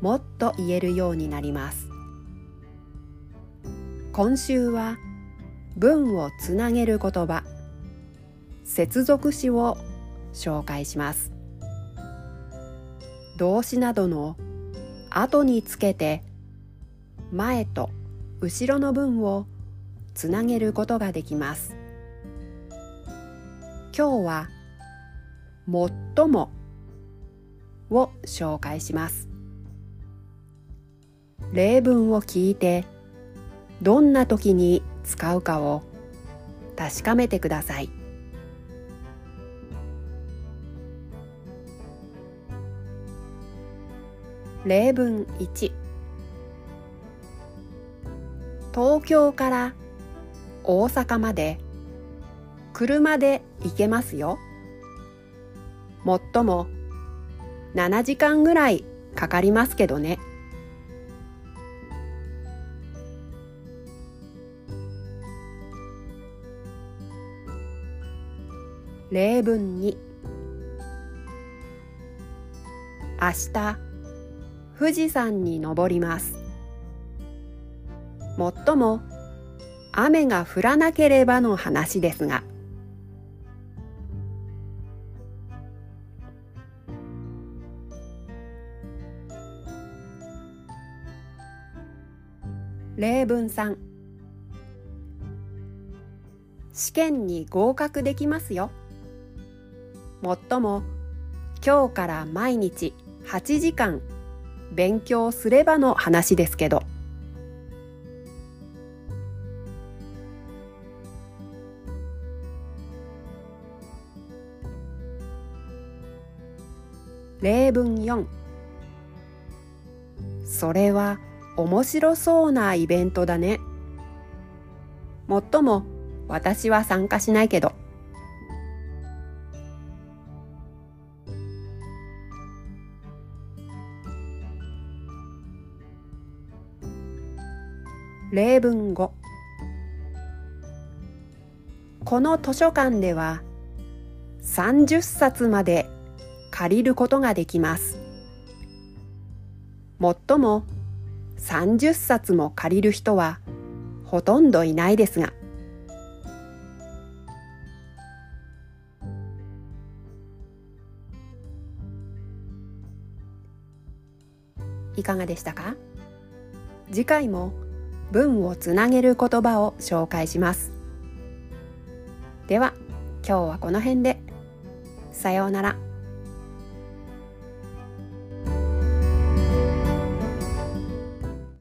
もっと言えるようになります。今週は文をつなげる言葉接続詞を紹介します。動詞などの後につけて前と後ろの文をつなげることができます。今日は最もを紹介します。例文を聞いてどんな時に使うかを確かめてください。例文1東京から大阪まで車で行けますよ。もっとも7時間ぐらいかかりますけどね。例文2明日富士山に登ります。もっとも雨が降らなければの話ですが。例文3試験に合格できますよ。もっとも。今日から毎日8時間勉強すればの話ですけど。例文4それは面白そうなイベントだね。もっとも私は参加しないけど。例文5この図書館では30冊まで借りることができます。もっとも30冊も借りる人はほとんどいないですが。いかがでしたか？次回も文をつなげる言葉を紹介しますでは今日はこの辺でさようなら。